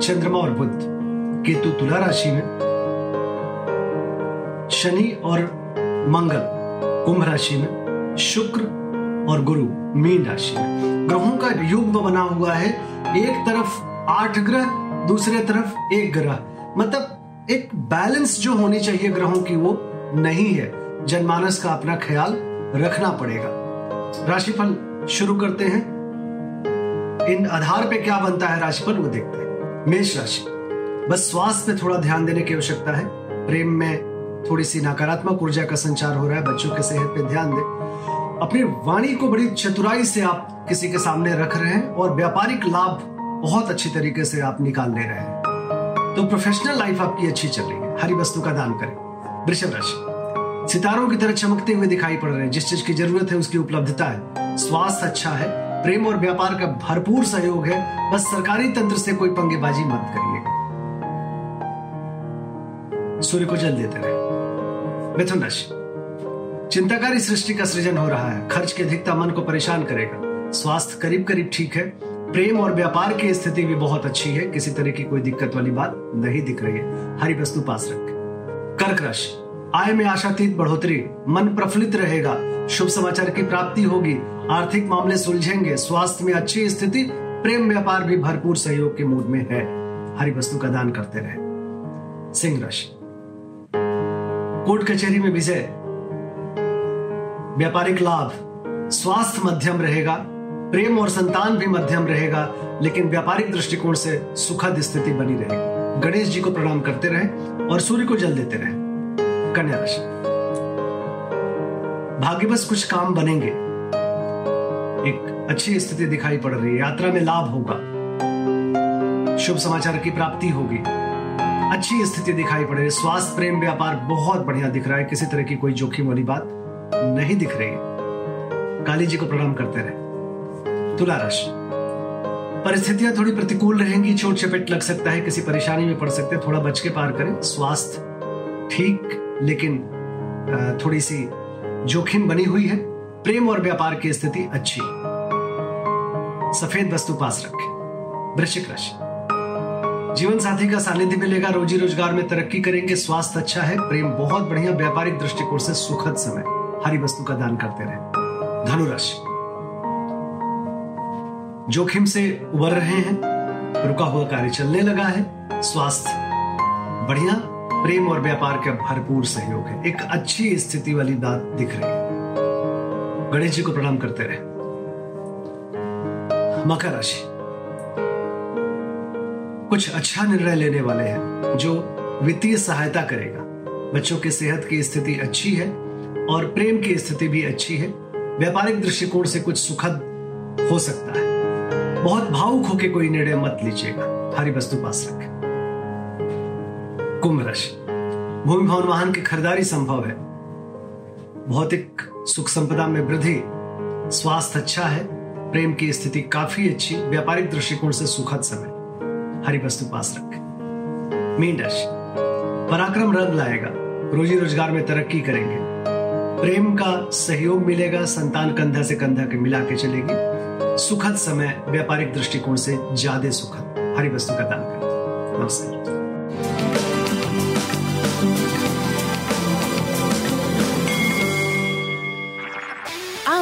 चंद्रमा और बुद्ध केतु तुला राशि में, शनि और मंगल कुंभ राशि में, शुक्र और गुरु मीन राशि में। ग्रहों का युग्म बना हुआ है, एक तरफ़ आठ ग्रह, दूसरे तरफ़ एक ग्रह। मतलब एक बैलेंस जो होनी चाहिए ग्रहों की वो नहीं है। जनमानस का अपना ख्याल रखना पड़ेगा। राशिफल शुरू करते हैं। इन आधार पे क्या बनता है राशिफल वो देखते हैं। मेष राशि। बस स्वास्थ्य पे थोड़ा ध्यान देने की आवश्यकता है। प्रेम में थोड़ी सी नकारात्मक ऊर्जा का संचार हो रहा है। बच्चों के सेहत पे ध्यान दें। अपनी वाणी को बड़ी चतुराई से आप किसी के सामने रख रहे हैं और व्यापारिक लाभ बहुत अच्छी तरीके से आप निकाल ले रहे हैं। तो प्रोफेशनल लाइफ आपकी अच्छी चल रही है। हरी वस्तु का दान करें। वृषभ राशि। सितारों की तरह चमकते हुए दिखाई पड़ रहे हैं। जिस चीज़ की ज़रूरत है उसकी उपलब्धता है। स्वास्थ्य अच्छा है। प्रेम और व्यापार का भरपूर सहयोग है। बस सरकारी तंत्र से कोई पंगेबाजी मत करिएगा सूर्य को जल देते रहे। मिथुन राशि। चिंताकारी सृष्टि का सृजन हो रहा है। खर्च की अधिकता मन को परेशान करेगा। स्वास्थ्य करीब करीब ठीक है। प्रेम और व्यापार की स्थिति भी बहुत अच्छी है। किसी तरह की कोई दिक्कत वाली बात नहीं दिख रही है। हरी वस्तु पास रखें। कर्क राशि। आय में आशातीत बढ़ोतरी। मन प्रफुल्लित रहेगा। शुभ समाचार की प्राप्ति होगी। आर्थिक मामले सुलझेंगे, स्वास्थ्य में अच्छी स्थिति, प्रेम व्यापार भी भरपूर सहयोग के मूड में है। हरी वस्तु का दान करते रहे। सिंह राशि। कोर्ट कचहरी में विजय। व्यापारिक लाभ। स्वास्थ्य मध्यम रहेगा, प्रेम और संतान भी मध्यम रहेगा, लेकिन व्यापारिक दृष्टिकोण से सुखद स्थिति बनी रहेगी गणेश जी को प्रणाम करते रहे और सूर्य को जल देते रहे। कन्या राशि। भाग्यवश कुछ काम बनेंगे। एक अच्छी स्थिति दिखाई पड़ रही है। यात्रा में लाभ होगा। शुभ समाचार की प्राप्ति होगी। अच्छी स्थिति दिखाई पड़ रही है। स्वास्थ्य, प्रेम, व्यापार बहुत बढ़िया दिख रहा है। किसी तरह की कोई जोखिम वाली बात नहीं दिख रही काली जी को प्रणाम करते रहे। तुला राशि। परिस्थितियाँ थोड़ी प्रतिकूल रहेंगी। छोट चपेट लग सकता है। किसी परेशानी में पड़ सकते हैं। थोड़ा बच के पार करें। स्वास्थ्य ठीक, लेकिन थोड़ी सी जोखिम बनी हुई है। प्रेम और व्यापार की स्थिति अच्छी। सफ़ेद वस्तु पास रखें। वृश्चिक राशि। जीवन साथी का सानिध्य मिलेगा रोजी रोज़गार में तरक्की करेंगे, स्वास्थ्य अच्छा है, प्रेम बहुत बढ़िया, व्यापारिक दृष्टिकोण से सुखद समय। हरी वस्तु का दान करते रहे। धनुराशि जोखिम से उबर रहे हैं, रुका हुआ कार्य चलने लगा है, स्वास्थ्य बढ़िया, प्रेम और व्यापार का भरपूर सहयोग है। एक अच्छी स्थिति वाली बात दिख रही है। गणेश जी को प्रणाम करते रहे। मकर राशि। कुछ अच्छा निर्णय लेने वाले हैं, जो वित्तीय सहायता करेगा। बच्चों की सेहत की स्थिति अच्छी है और प्रेम की स्थिति भी अच्छी है। व्यापारिक दृष्टिकोण से कुछ सुखद हो सकता है। बहुत भावुक होकर कोई निर्णय मत लीजिएगा। हरी वस्तु पास रखें। कुंभ राशि। भूमि भवन वाहन की खरीदारी संभव है। भौतिक सुख संपदा में वृद्धि, स्वास्थ्य अच्छा है, प्रेम की स्थिति काफ़ी अच्छी, व्यापारिक दृष्टिकोण से सुखद समय हरी वस्तु पास रखें। मीन राशि पराक्रम रंग लाएगा, रोजी रोज़गार में तरक्की करेंगे। प्रेम का सहयोग मिलेगा, संतान कंधा से कंधा के मिला के चलेगी। सुखद समय व्यापारिक दृष्टिकोण से ज़्यादा सुखद। हरी वस्तु का दान करें। नमस्कार।